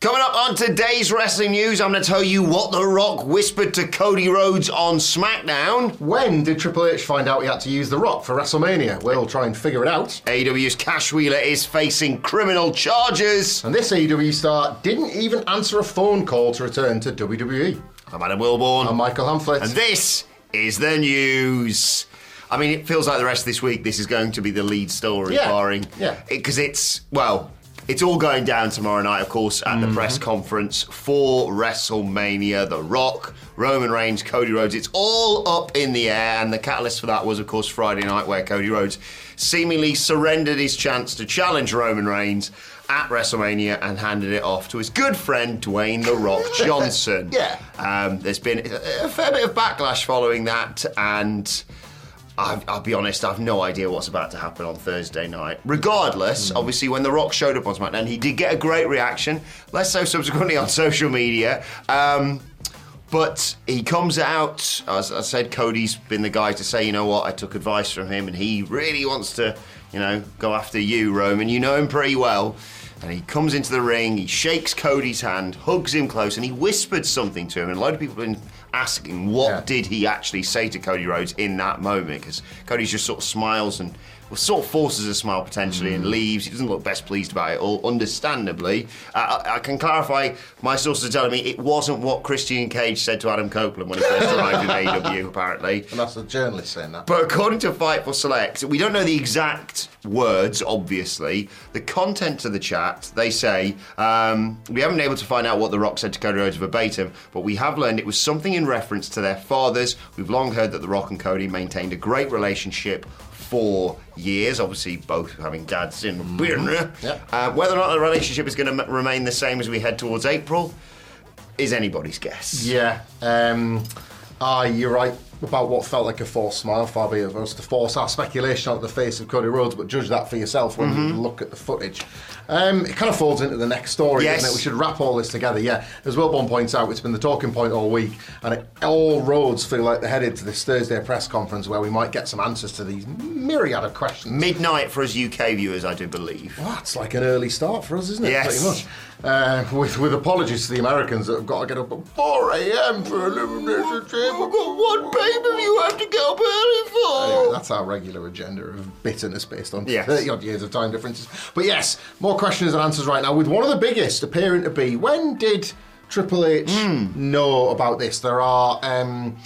Coming up on today's wrestling news, I'm going to tell you what The Rock whispered to Cody Rhodes on SmackDown. When did Triple H find out he had to use The Rock for WrestleMania? We'll try and figure it out. AEW's Cash Wheeler is facing criminal charges. And this AEW star didn't even answer a phone call to return to WWE. I'm Adam Wilbourn. I'm Michael Hamflett. And this is the news. I mean, it feels like the rest of this week, this is going to be the lead story, Yeah. barring. Yeah. Because it's, well, it's all going down tomorrow night, of course, at Mm-hmm. the press conference for WrestleMania. The Rock, Roman Reigns, Cody Rhodes. It's all up in the air, and the catalyst for that was, of course, Friday night, where Cody Rhodes seemingly surrendered his chance to challenge Roman Reigns at WrestleMania and handed it off to his good friend Dwayne The Rock Johnson. Yeah. Um, there's been a a fair bit of backlash following that, and I've, I'll be honest, I've no idea what's about to happen on Thursday night. Regardless, obviously, when The Rock showed up on SmackDown, he did get a great reaction, less so subsequently on social media. Um, but he comes out, as I said, Cody's been the guy to say, you know what, I took advice from him and he really wants to, you know, go after you, Roman. You know him pretty well. And he comes into the ring, he shakes Cody's hand, hugs him close, and he whispered something to him. And a lot of people have been asking, what Yeah. did he actually say to Cody Rhodes in that moment? Because Cody just sort of smiles and sort of forces a smile potentially and leaves. He doesn't look best pleased about it all, understandably. Uh, I, I can clarify, my sources are telling me it wasn't what Christian Cage said to Adam Copeland when he first arrived in AEW, apparently. And that's the journalist saying that. But according to Fightful Select, we don't know the exact words, obviously. The content of the chat, they say, um, we haven't been able to find out what The Rock said to Cody Rhodes verbatim, but we have learned it was something in reference to their fathers. We've long heard that The Rock and Cody maintained a great relationship for years, obviously both having dads in Yeah. uh, Whether or not the relationship is going to m- remain the same as we head towards April is anybody's guess. Yeah. Um, ah, you're right about what felt like a forced smile, far be it of us to force our speculation onto the face of Cody Rhodes, but judge that for yourself when you look at the footage. Um, it kind of falls into the next story, Yes. doesn't it? We should wrap all this together, yeah. As Wilbourn points out, it's been the talking point all week, and it, all roads feel like they're headed to this Thursday press conference where we might get some answers to these myriad of questions. Midnight for us UK viewers, I do believe. Well, that's like an early start for us, isn't it? Yes. Pretty much. Uh, with, with apologies to the Americans that have got to get up at 4 a.m. for Elimination Chamber. We've got one pay per view have to get up early for. Anyway, that's our regular agenda of bitterness based on Yes. 30 odd years of time differences. But yes, more questions and answers right now, with one of the biggest appearing to be when did Triple H Hmm. know about this? There are. Um,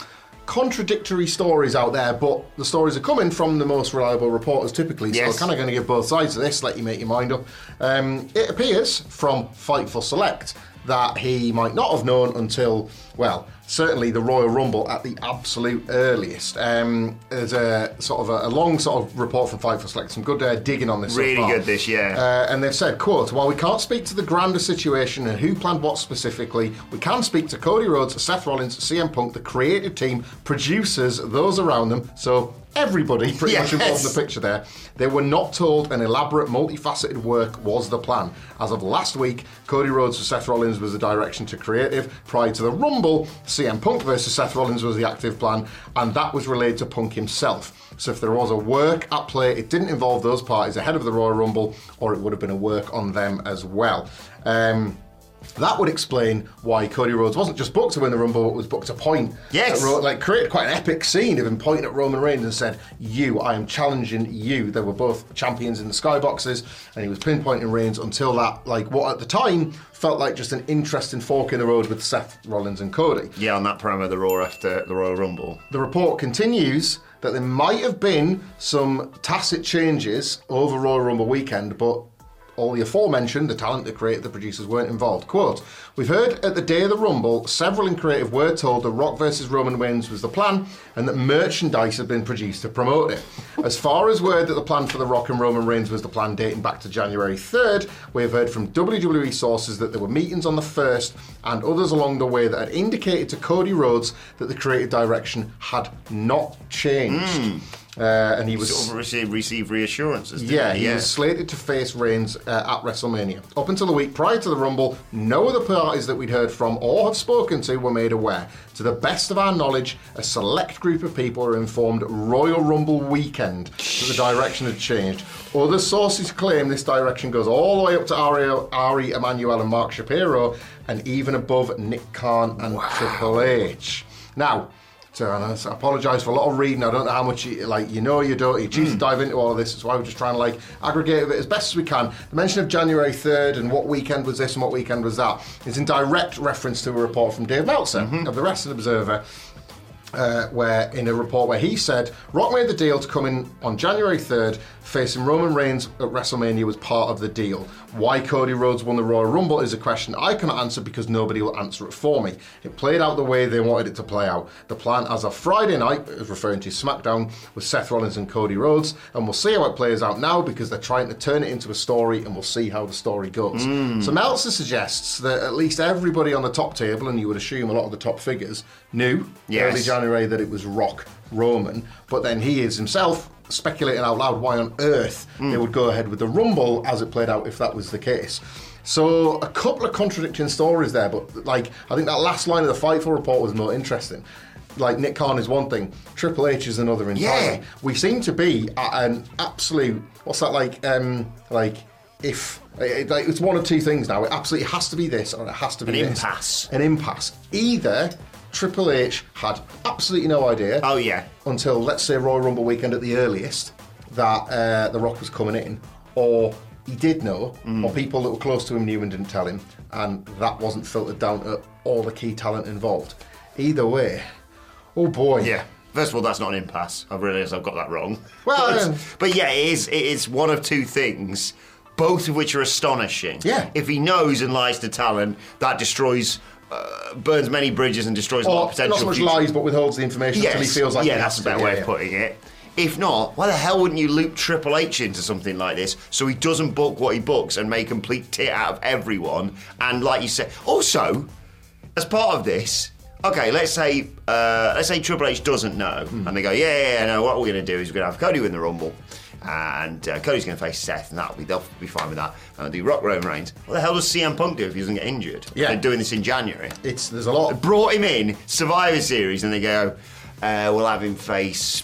Contradictory stories out there, but the stories are coming from the most reliable reporters typically. So Yes. we're kind of going to give both sides of this, let you make your mind up. Um, it appears from Fightful Select that he might not have known until, well, certainly the Royal Rumble at the absolute earliest. Um, there's a sort of a, a long sort of report from Fightful Select, some good uh, digging on this. Really far. good this, year. Uh, and they've said, quote, while we can't speak to the grander situation and who planned what specifically, we can speak to Cody Rhodes, Seth Rollins, CM Punk, the creative team, producers, those around them. So everybody pretty much involved in the picture there. They were not told an elaborate, multifaceted work was the plan. As of last week, Cody Rhodes for Seth Rollins was the direction to creative. Prior to the Rumble, CM Punk versus Seth Rollins was the active plan, and that was relayed to Punk himself. So if there was a work at play, it didn't involve those parties ahead of the Royal Rumble, or it would have been a work on them as well. Um, That would explain why Cody Rhodes wasn't just booked to win the Rumble, but was booked to point. Yes. Ro- like created quite an epic scene of him pointing at Roman Reigns and said, "You, I am challenging you." They were both champions in the skyboxes, and he was pinpointing Reigns until that, like what at the time felt like just an interesting fork in the road with Seth Rollins and Cody. Yeah, on that promo, the Raw after the Royal Rumble. The report continues that there might have been some tacit changes over Royal Rumble weekend, but all the aforementioned, the talent, the creative, the producers weren't involved. Quote, We've heard at the day of the Rumble, several in creative were told that Rock versus Roman Reigns was the plan and that merchandise had been produced to promote it. As far as word that the plan for The Rock and Roman Reigns was the plan dating back to January 3rd, we have heard from WWE sources that there were meetings on the 1st and others along the way that had indicated to Cody Rhodes that the creative direction had not changed. Hmm. Uh, and he was Sort of receive, receive reassurances. yeah, he? he was slated to face Reigns uh, at WrestleMania. Up until the week prior to the Rumble, no other parties that we'd heard from or have spoken to were made aware. To the best of our knowledge, a select group of people are informed Royal Rumble weekend that the direction had changed. Other sources claim this direction goes all the way up to Ari, Ari Emanuel and Mark Shapiro, and even above Nick Khan and Triple H. Now, so uh, and I apologise for a lot of reading. I don't know how much you like. You know, you don't. You choose to hmm. dive into all of this. That's why we're just trying to like aggregate it as best as we can. The mention of January third and what weekend was this and what weekend was that is in direct reference to a report from Dave Meltzer mm-hmm. of the Wrestling Observer. Uh, where in a report where he said Rock made the deal to come in on January 3rd, facing Roman Reigns at WrestleMania was part of the deal. Why Cody Rhodes won the Royal Rumble is a question I cannot answer because nobody will answer it for me. It played out the way they wanted it to play out. The plan as of Friday night, was referring to SmackDown, was Seth Rollins and Cody Rhodes, and we'll see how it plays out now because they're trying to turn it into a story, and we'll see how the story goes. So Meltzer suggests that at least everybody on the top table, and you would assume a lot of the top figures, knew Yes. early January that it was Rock Roman, but then he is himself speculating out loud why on earth they would go ahead with the Rumble as it played out if that was the case. So a couple of contradicting stories there, but like I think that last line of the Fightful report was more interesting. Like Nick Khan is one thing, Triple H is another entirely. Yeah. We seem to be at an absolute what's that like? Um, like if like it's one of two things now. It absolutely has to be this or it has to be An this. impasse. An impasse. Either Triple H had absolutely no idea. Oh, yeah. Until let's say Royal Rumble weekend at the earliest that uh, The Rock was coming in, or he did know, Mm. or people that were close to him knew and didn't tell him, and that wasn't filtered down to all the key talent involved. Either way, oh boy. Yeah. First of all, that's not an impasse. I've realised I've got that wrong. Well, but, um, but yeah, it is. It is one of two things, both of which are astonishing. Yeah. If he knows and lies to talent, that destroys, uh, burns many bridges and destroys a lot of potential. not so much future- lies, but withholds the information until he feels like yeah, that's a better way Yeah, of putting it. If not, why the hell wouldn't you loop Triple H into something like this so he doesn't book what he books and make complete tit out of everyone? And like you said, also as part of this, okay, let's say uh, let's say Triple H doesn't know, Hmm. and they go, yeah, yeah, yeah, no, what we're going to do is we're going to have Cody win the Rumble. And uh, Cody's going to face Seth, and that'll be they'll be fine with that. And they'll do Rock Roman Reigns. What the hell does CM Punk do if he doesn't get injured? Yeah. they're doing this in January It's there's a lot. brought him in Survivor Series, and they go, uh, "We'll have him face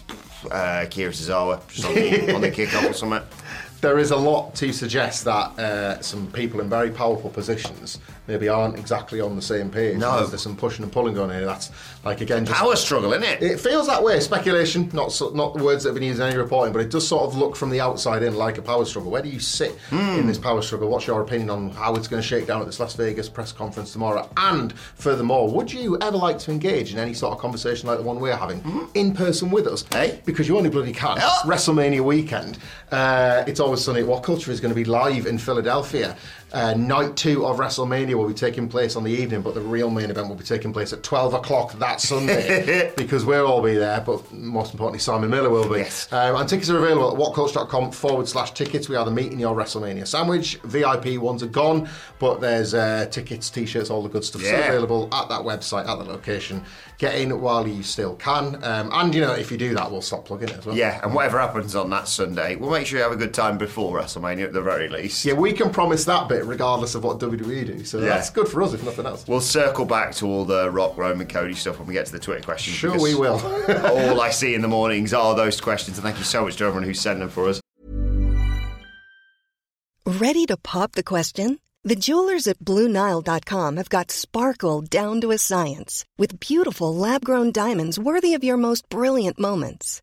uh, Kira Tozawa on the, on the kickoff or something." There is a lot to suggest that uh, some people in very powerful positions maybe aren't exactly on the same page. No. There's, some pushing and pulling going on here. That's like again just Power struggle, isn't it? It feels that way. Speculation, not so, not the words that have been used in any reporting, but it does sort of look from the outside in like a power struggle. Where do you sit in this power struggle? What's your opinion on how it's going to shake down at this Las Vegas press conference tomorrow? And furthermore, would you ever like to engage in any sort of conversation like the one we're having in person with us? Hey. because you only bloody can. Yeah. WrestleMania weekend. Uh, it's always sunny. What culture is going to be live in Philadelphia? Uh, night two of WrestleMania will be taking place on the evening, but the real main event will be taking place at 12 o'clock that Sunday because we'll all be there, but most importantly, Simon Miller will be. Yes. Um, and tickets are available at whatculture.com forward slash tickets. We are the meeting your WrestleMania sandwich. VIP ones are gone, but there's uh, tickets, t shirts, all the good stuff Yeah. available at that website, at the location. Get in while you still can. Um, and, you know, if you do that, we'll stop plugging it as well. Yeah, and whatever happens on that Sunday, we'll make sure you have a good time before WrestleMania at the very least. Yeah, we can promise that bit regardless of what WWE do. So Yeah. that's good for us, if nothing else. We'll circle back to all the Rock, Roman, Cody stuff when we get to the Twitter questions. Sure, we will. all I see in the mornings are those questions, and thank you so much to everyone who's sent them for us. Ready to pop the question? The jewelers at BlueNile.com have got sparkle down to a science with beautiful lab grown diamonds worthy of your most brilliant moments.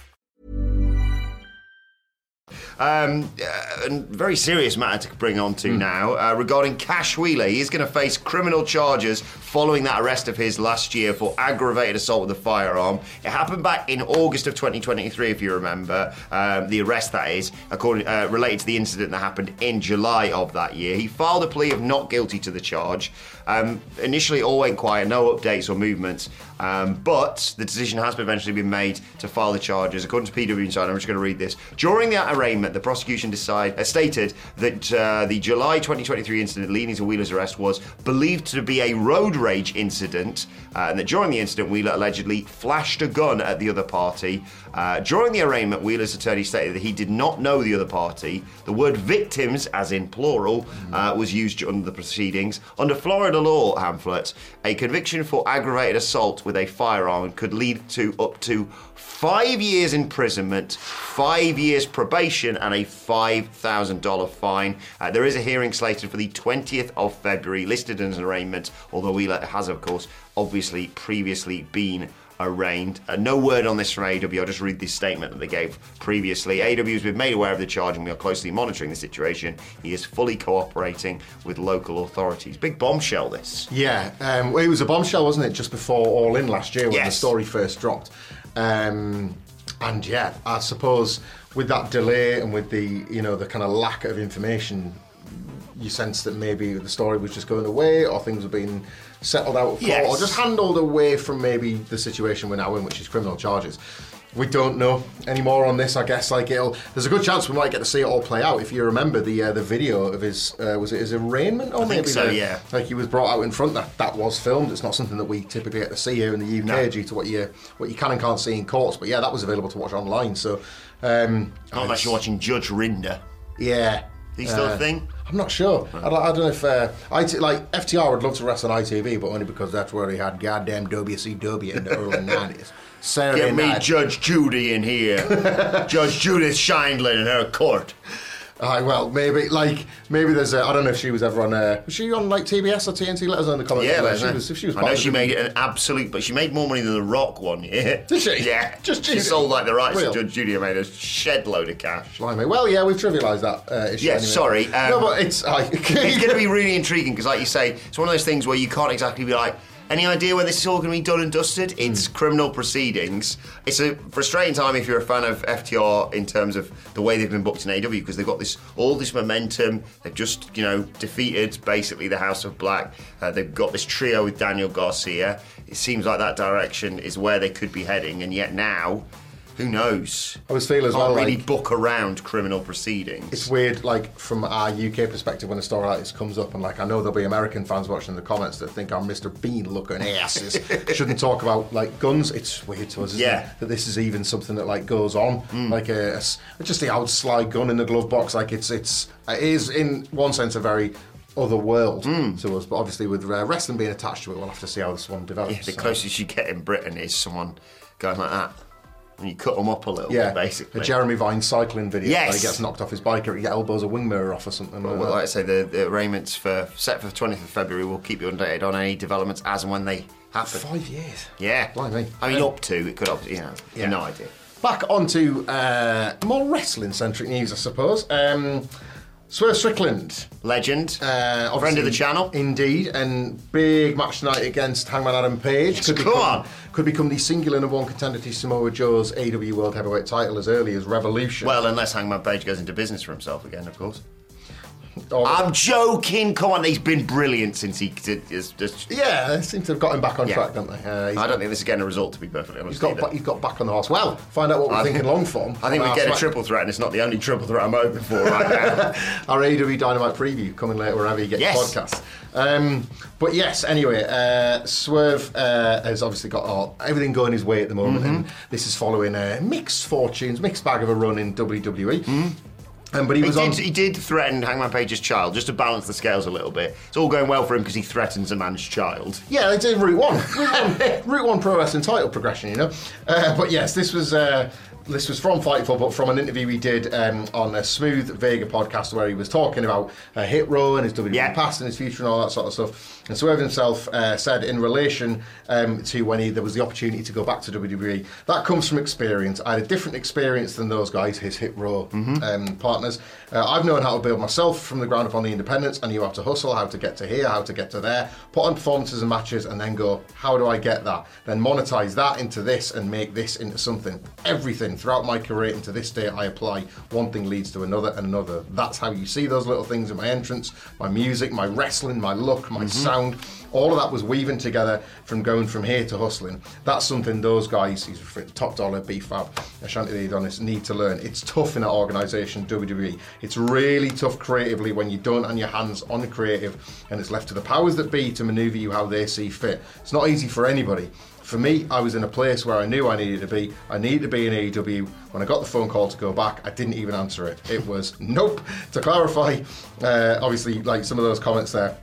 Um, uh, and very serious matter to bring on to Hmm. now uh, regarding Cash Wheeler. He's going to face criminal charges following that arrest of his last year for aggravated assault with a firearm. It happened back in August of 2023, if you remember. Um, the arrest, that is, according uh, related to the incident that happened in July of that year. He filed a plea of not guilty to the charge. Um, initially, all went quiet, no updates or movements. Um, but the decision has eventually been made to file the charges. According to PW Insider, I'm just going to read this. During that arraignment, the prosecution uh, stated that uh, the July 2023 incident leading to Wheeler's arrest was believed to be a road rage incident, uh, and that during the incident, Wheeler allegedly flashed a gun at the other party. Uh, during the arraignment, Wheeler's attorney stated that he did not know the other party. The word victims, as in plural, uh, was used under the proceedings. Under Florida law, Hamflett, a conviction for aggravated assault with a firearm could lead to up to five years imprisonment, five years probation, and a $5,000 fine. Uh, there is a hearing slated for the 20th of February, listed as an arraignment, although Wheeler has, of course, obviously previously been arraigned. Uh, no word on this from AEW. I'll just read this statement that they gave previously. AEW has been made aware of the charge and we are closely monitoring the situation. He is fully cooperating with local authorities. Big bombshell, this. Yeah, um, well, it was a bombshell, wasn't it, just before All In last year when the story first dropped. Um, and yeah, I suppose with that delay and with the you know the kind of lack of information, you sense that maybe the story was just going away or things were being settled out of court Yes. or just handled away from maybe the situation we're now in, which is criminal charges. We don't know anymore on this. I guess like it'll. There's a good chance we might get to see it all play out. If you remember the uh, the video of his uh, was it his arraignment or think maybe so, the- yeah. like he was brought out in front. That that was filmed. It's not something that we typically get to see here in the UK No. due to what you what you can and can't see in courts. But yeah, that was available to watch online. So um, Not unless you're watching Judge Rinder. yeah. he's he still Uh, a thing? I'm not sure. I, don't- I don't know if uh, IT, like FTR would love to wrestle on ITV, but only because that's where he had goddamn WCW in the early '90s. Saturday Get me night. Judge Judy in here. Judge Judith Sheindlin in her court. Aye, well, maybe like maybe there's a. I don't know if she was ever on. Uh, was she on like TBS or TNT? Let us know in the comments. Yeah, let us she was. If she was I know she the- made it an absolute, but she made more money than The Rock one year. Did she? Yeah, Just she sold like the rights Real. to Judge Judy made a shed load of cash. Blimey. Well, yeah, we've trivialised that uh, issue. Yeah, anyway. sorry, um, no, but it's. I, it's going to be really intriguing because, like you say, it's one of those things where you can't exactly be like, any idea when this is all going to be done and dusted? It's criminal proceedings. It's a frustrating time if you're a fan of FTR in terms of the way they've been booked in AEW because they've got this all this momentum. They've just you know defeated basically the House of Black. Uh, they've got this trio with Daniel Garcia. It seems like that direction is where they could be heading, and yet now. Who knows? I always feel as Can't well really like- book around criminal proceedings. It's weird, like from our UK perspective, when a story like this comes up, and like I know there'll be American fans watching the comments that think our Mr. Bean looking asses shouldn't talk about like guns. It's weird to us, isn't Yeah. it, that this is even something that like goes on, like a, a just the old sly gun in the glove box. Like it's it's it is in one sense a very other world to us, but obviously with uh, wrestling being attached to it, we'll have to see how this one develops. Yeah, the so. closest you get in Britain is someone going like that. And you cut them up a little Yeah, bit, basically. a Jeremy Vine cycling video. Yes. where he gets knocked off his bike or he elbows a wing mirror off or something. Well, like that. like I say, the, the arraignments for set for the 20th of February. We'll keep you updated on any developments as and when they happen. Five years. Yeah. Blimey. I mean, up to it could obviously, you know, Yeah. no idea. back onto uh, more wrestling centric news, I suppose. Um, Swerve Strickland, Legend, uh, friend of the channel. indeed, and big match tonight against Hangman Adam Page. Yes, could come become, on. could become the singular number one contender to Samoa Joe's AEW World Heavyweight title as early as Revolution. Well, unless Hangman Page goes into business for himself again, of course. Or- I'm joking. Come on, he's been brilliant since he. Is, is, yeah, they seem to have got him back on Yeah. track, don't they? Uh, I don't think this is getting a result, to be perfectly honest. He's got, ba- he's got back on the horse. Well, find out what we're I thinking think- long form. I think we our get a triple threat, and it's not the only triple threat I'm hoping for right now. Our AEW Dynamite preview coming later wherever you get Yes. your podcasts. Um, but yes, anyway, uh, Swerve uh, has obviously got all, everything going his way at the moment, and Mm-hmm. this is following uh, mixed fortunes, mixed bag of a run in WWE. Um, but he. He was on. did, he did threaten Hangman Page's child just to balance the scales a little bit. It's all going well for him because he threatens a man's child. Yeah, they did Route One, Route One, Route One Pro Wrestling title progression, you know. Uh, but yes, this was uh, this was from Fightful, but from an interview we did um, on a Smooth Vega podcast where he was talking about uh, Hit Row and his WWE Yeah. past and his future and all that sort of stuff. And Swerve himself uh, said in relation um, to when he, there was the opportunity to go back to WWE, that comes from experience. I had a different experience than those guys, his Hit Row um, partners. Uh, I've known how to build myself from the ground up on the independents. I knew how to hustle, how to get to here, how to get to there, put on performances and matches, and then go, how do I get that? Then monetize that into this and make this into something. Everything throughout my career and to this day, I apply. One thing leads to another and another. That's how you see those little things in my entrance, my music, my wrestling, my look, my mm-hmm. sound. All of that was weaving together from going from here to hustling. That's something those guys, he's Top Dolla, B-Fab, Ashante the Adonis, need to learn. It's tough in that organisation, WWE. It's really tough creatively when you don't on your hands on the creative and it's left to the powers that be to manoeuvre you how they see fit. It's not easy for anybody. For me, I was in a place where I knew I needed to be. I needed to be in AEW. When I got the phone call to go back, I didn't even answer it. It was nope. To clarify, uh, obviously, like some of those comments there,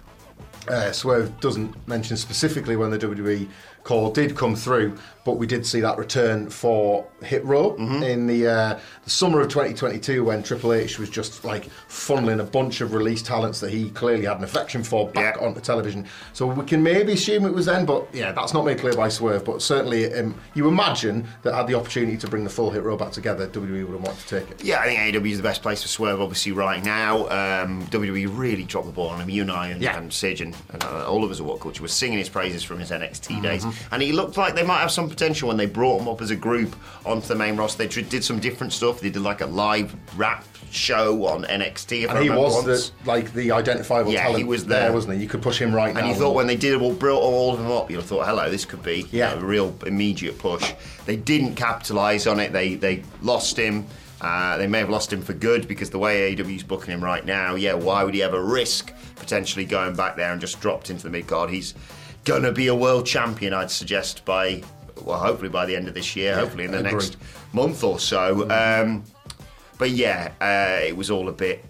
uh, Swerve doesn't mention specifically when the WWE call did come through, but we did see that return for Hit Row Mm-hmm. in the, uh, the summer of 2022 when Triple H was just like funneling a bunch of released talents that he clearly had an affection for back Yeah. onto television. So we can maybe assume it was then, but yeah, that's not made clear by Swerve. But certainly, um, you imagine that had the opportunity to bring the full Hit Row back together, WWE would have wanted to take it. Yeah, I think AEW is the best place for Swerve, obviously, right now. Um, WWE really dropped the ball on him. You and I and, Yeah. and Sige and, and uh, all of us at What Culture were singing his praises from his NXT Mm-hmm. days. And he looked like they might have some potential when they brought him up as a group onto the main roster. They did some different stuff. They did like a live rap show on NXT. If I And he was the like the identifiable Yeah, talent he was there, there. wasn't he? You could push him right now. And you thought when they did all brought all of them up, you thought, hello, this could be you Yeah. know, a real immediate push. They didn't capitalise on it. They they lost him. Uh, they may have lost him for good because the way AEW's booking him right now, yeah, why would he ever risk potentially going back there and just dropped into the mid card? He's going to be a world champion, I'd suggest, by, well, hopefully by the end of this year, hopefully in the agreed. next month or so. Um, but yeah, uh, it was all a bit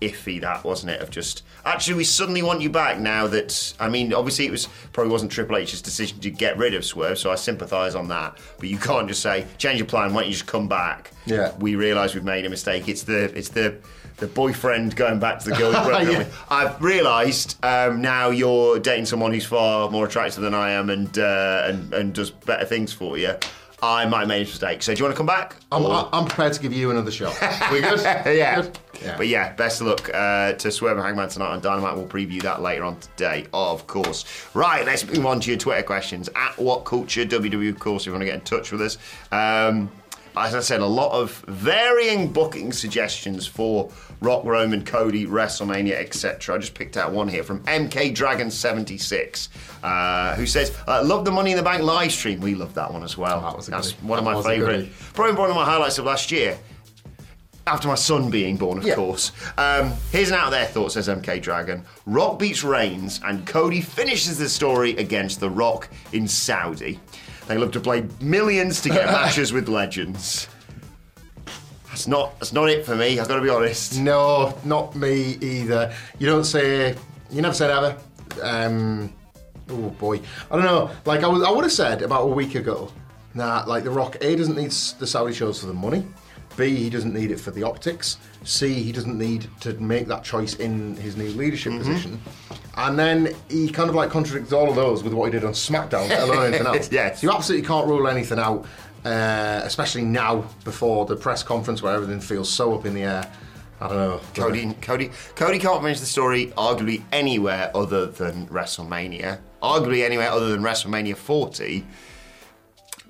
iffy that wasn't it of just actually we suddenly want you back now that I mean obviously it was probably wasn't Triple H's decision to get rid of Swerve so I sympathise on that but you can't just say change your plan why don't you just come back Yeah. we realise we've made a mistake it's the it's the the boyfriend going back to the girl Yeah. with. I've realised um, now you're dating someone who's far more attractive than I am and uh, and and does better things for you I might have made a mistake so do you want to come back I'm, Or- I'm prepared to give you another shot. We good? yeah. Good? Yeah. But yeah, best of luck uh, to Swerve and Hangman tonight on Dynamite. We'll preview that later on today, of course. Right, let's move on to your Twitter questions. At What Culture WWE, of course, if you want to get in touch with us. Um, as I said, a lot of varying booking suggestions for Rock, Roman, Cody, WrestleMania, etc. I just picked out one here from MK Dragon 76, uh, who says, uh, "Love the Money in the Bank live stream. We love that one as well. That was a That's goodie. one of my favourite, probably one of my highlights of last year after my son being born, of Yeah. course. Um, here's an out there thought, says MK Dragon. Rock beats Reigns, and Cody finishes the story against The Rock in Saudi. They love to play millions to get matches with legends. That's not that's not it for me. I've got to be honest. No, not me either. You don't say. You never said ever. Um, oh boy, I don't know. Like I was, I would have said about a week ago. That like the Rock, A doesn't need the Saudi shows for the money. B he doesn't need it for the optics. C he doesn't need to make that choice in his new leadership position. And then he kind of like contradicts all of those with what he did on SmackDown, let alone anything else. Yes. So you absolutely can't rule anything out. uh, especially now before the press conference where everything feels so up in the air. I don't know. Cody, Cody, Cody can't finish the story arguably anywhere other than WrestleMania. Arguably anywhere other than WrestleMania 40.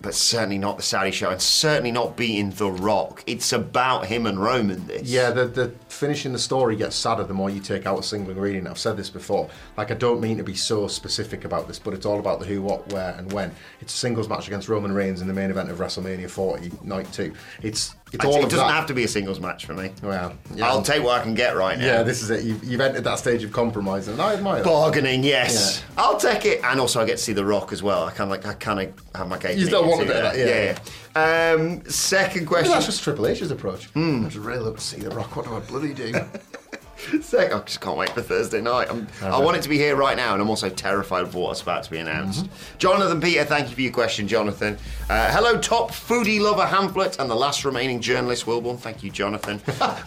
But certainly not the Saudi show, and certainly not beating The Rock. It's about him and Roman. This. Yeah, the, the finishing the story gets sadder the more you take out a single ingredient. I've said this before. Like, I don't mean to be so specific about this, but it's all about the who, what, where, and when. It's a singles match against Roman Reigns in the main event of WrestleMania 40, night two. It's it's all it doesn't that. have to be a singles match for me. Well, yeah. I'll take what I can get right now. Yeah, this is it. You've, you've entered that stage of compromise, and I admire that. Bargaining, yes. I'll take it, and also I get to see The Rock as well. I kind of like, I kind of have my cake. You still want a bit of that, yeah. yeah. Um, second Maybe question. that's just Triple H's approach. I just really love to see The Rock. What do I bloody do? I just can't wait for Thursday night. I'm, I want it to be here right now, and I'm also terrified of what's about to be announced. Jonathan Peter, thank you for your question, Jonathan. Uh, hello, top foodie lover Hamflett and the last remaining journalist Wilbourn. Thank you, Jonathan.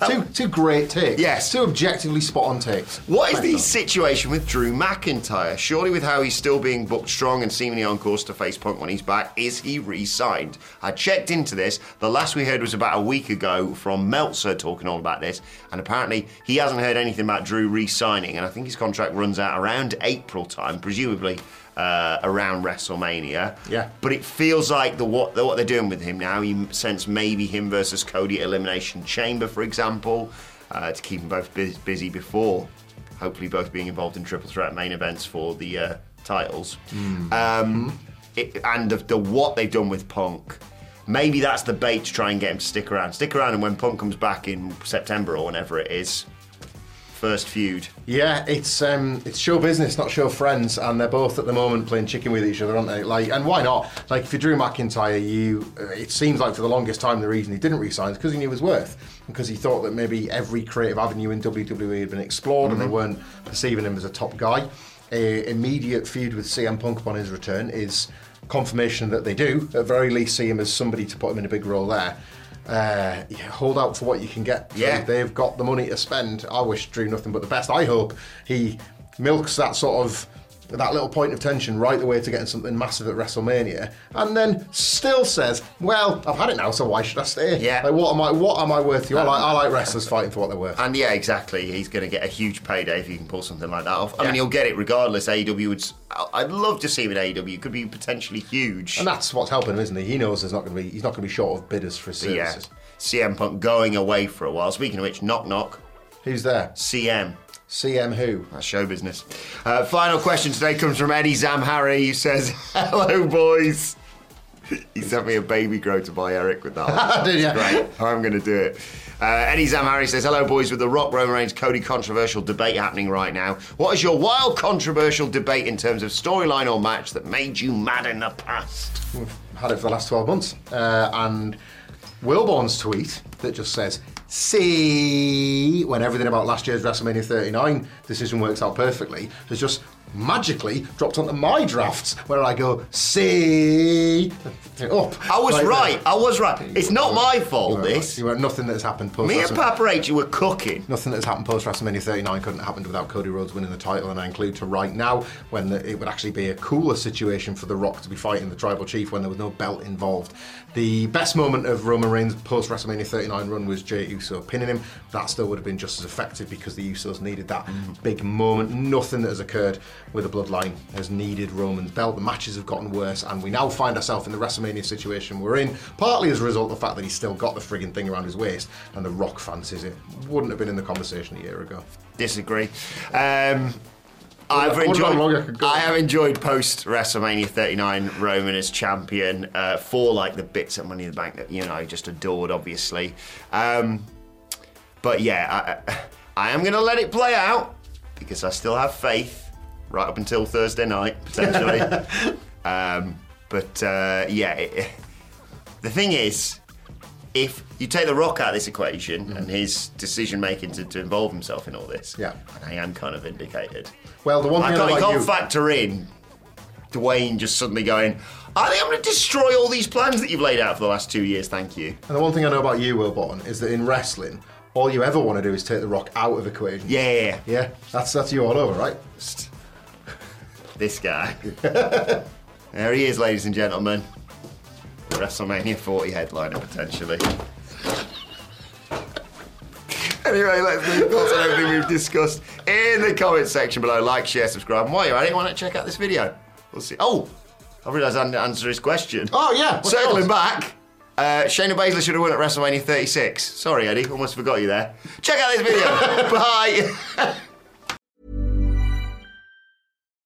two, two great takes. Yes. Two objectively spot on takes. What is the situation with Drew McIntyre? Surely, with how he's still being booked strong and seemingly on course to face Punk when he's back, is he re signed? I checked into this. The last we heard was about a week ago from Meltzer talking all about this, and apparently he hasn't heard anything about Drew re signing, and I think his contract runs out around April time, presumably. Uh, around WrestleMania, Yeah. But it feels like the what the, what they're doing with him now. You sense maybe him versus Cody at Elimination Chamber, for example, uh, to keep them both bu- busy before hopefully both being involved in triple threat main events for the uh, titles. Um, it, and the, the what they've done with Punk. Maybe that's the bait to try and get him to stick around. Stick around, and when Punk comes back in September or whenever it is, first feud. Yeah, it's um, it's show business, not show friends, and they're both at the moment playing chicken with each other, aren't they? Like, and why not? Like, if you Drew McIntyre, you uh, it seems like for the longest time the reason he didn't resign is because he knew his worth, because he thought that maybe every creative avenue in WWE had been explored, and they weren't perceiving him as a top guy. A immediate feud with CM Punk upon his return is confirmation that they do, at very least, see him as somebody to put him in a big role there. Uh, hold out for what you can get. Yeah. they've got the money to spend. I wish Drew nothing but the best. I hope he milks that sort of that little point of tension right the way to getting something massive at WrestleMania, and then still says, "Well, I've had it now, so why should I stay? Yeah. like what am I? What am I worth you? I like, I like wrestlers fighting for what they're worth. And yeah, exactly. He's going to get a huge payday if he can pull something like that off. I Yeah. mean, he'll get it regardless. AEW would. I'd love to see him in AEW. It could be potentially huge. And that's what's helping him, isn't he? He knows there's not going to be he's not going to be short of bidders for his But yeah. CM Punk going away for a while. Speaking of which, knock knock. Who's there? CM. CM who? That's show business. Uh, final question today comes from Eddie Zamhari, who says, Hello, boys. He sent me a baby grow to buy Eric with that. Did ya? Great. I'm going to do it. Uh, Eddie Zamhari says, Hello, boys, with the Rock Roman Reigns Cody controversial debate happening right now. What is your wild controversial debate in terms of storyline or match that made you mad in the past? We've had it for the last 12 months. Uh, and Wilbourn's tweet that just says, see, when everything about last year's WrestleMania 39 decision works out perfectly, has just magically dropped onto my drafts where I go, see, up. I was Like right. I was right. It's not my fault, weren't this. right. You were nothing that's happened post Me and Paparazzi were cooking. Nothing that's happened post WrestleMania 39 couldn't have happened without Cody Rhodes winning the title, and I include to right now when the, it would actually be a cooler situation for The Rock to be fighting the Tribal Chief when there was no belt involved. The best moment of Roman Reigns post WrestleMania 39 run was Jey Uso pinning him. That still would have been just as effective because the Usos needed that mm. big moment. Nothing that has occurred with the Bloodline has needed Roman's belt. The matches have gotten worse, and we now find ourselves in the WrestleMania situation we're in, partly as a result of the fact that he's still got the frigging thing around his waist, and The Rock fancies it. Wouldn't have been in the conversation a year ago. Disagree. Um, I've What about long I enjoyed. I have enjoyed post WrestleMania 39 Roman as champion uh, for like the bits of Money in the Bank that you know I just adored, obviously. Um, but yeah, I, I am going to let it play out because I still have faith right up until Thursday night potentially. um, but uh, yeah, it, the thing is, if you take the Rock out of this equation and his decision making to, to involve himself in all this, Yeah. I am kind of vindicated. Well, the one I thing I, can't, like can't you, factor in Dwayne just suddenly going, I think I'm going to destroy all these plans that you've laid out for the last two years, thank you. and the one thing I know about you, Will Button, is that in wrestling, all you ever want to do is take the Rock out of equation. Yeah, Yeah, that's that's you all over, right? This guy. there he is, ladies and gentlemen. WrestleMania 40 headliner potentially. Anyway, let's leave thoughts on everything we've discussed in the comment section below. Like, share, subscribe. And while you're at it, why not check out this video? We'll see. Oh, I realised I didn't answer his question. Oh, yeah. what's Circling yours? back, uh, Shayna Baszler should have won at WrestleMania 36. Sorry, Eddie, almost forgot you there. Check out this video. Bye.